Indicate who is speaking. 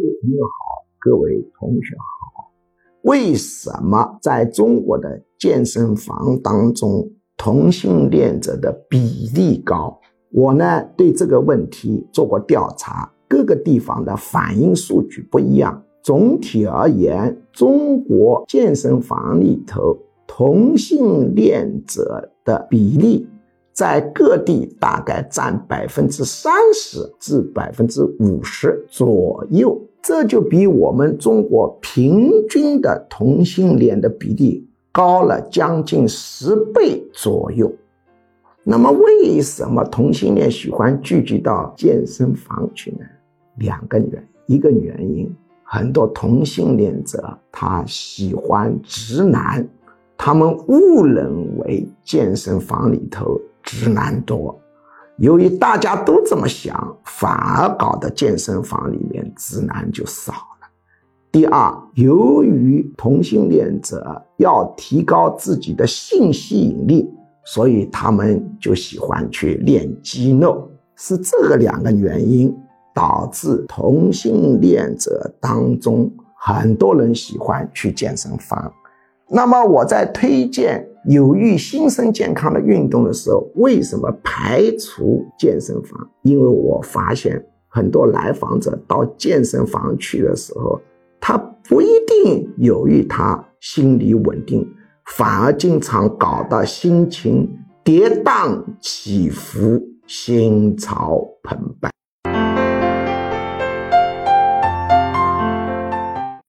Speaker 1: 各位朋友好，各位同学好。为什么在中国的健身房当中，同性恋者的比例高？我呢对这个问题做过调查，各个地方的反映数据不一样。总体而言，中国健身房里头同性恋者的比例。在各地大概占百分之三十至百分之五十左右，这就比我们中国平均的同性恋的比例高了将近十倍左右。那么，为什么同性恋喜欢聚集到健身房去呢？两个原，一个原因，很多同性恋者他喜欢直男，他们误认为健身房里头。直男多，由于大家都这么想，反而搞得健身房里面直男就少了。第二，由于同性恋者要提高自己的性吸引力，所以他们就喜欢去练肌肉。是这个两个原因导致同性恋者当中很多人喜欢去健身房。那么我在推荐。有益心身健康的运动的时候，为什么排除健身房？因为我发现很多来访者到健身房去的时候，他不一定有益他心理稳定，反而经常搞得心情跌宕起伏、心潮澎湃。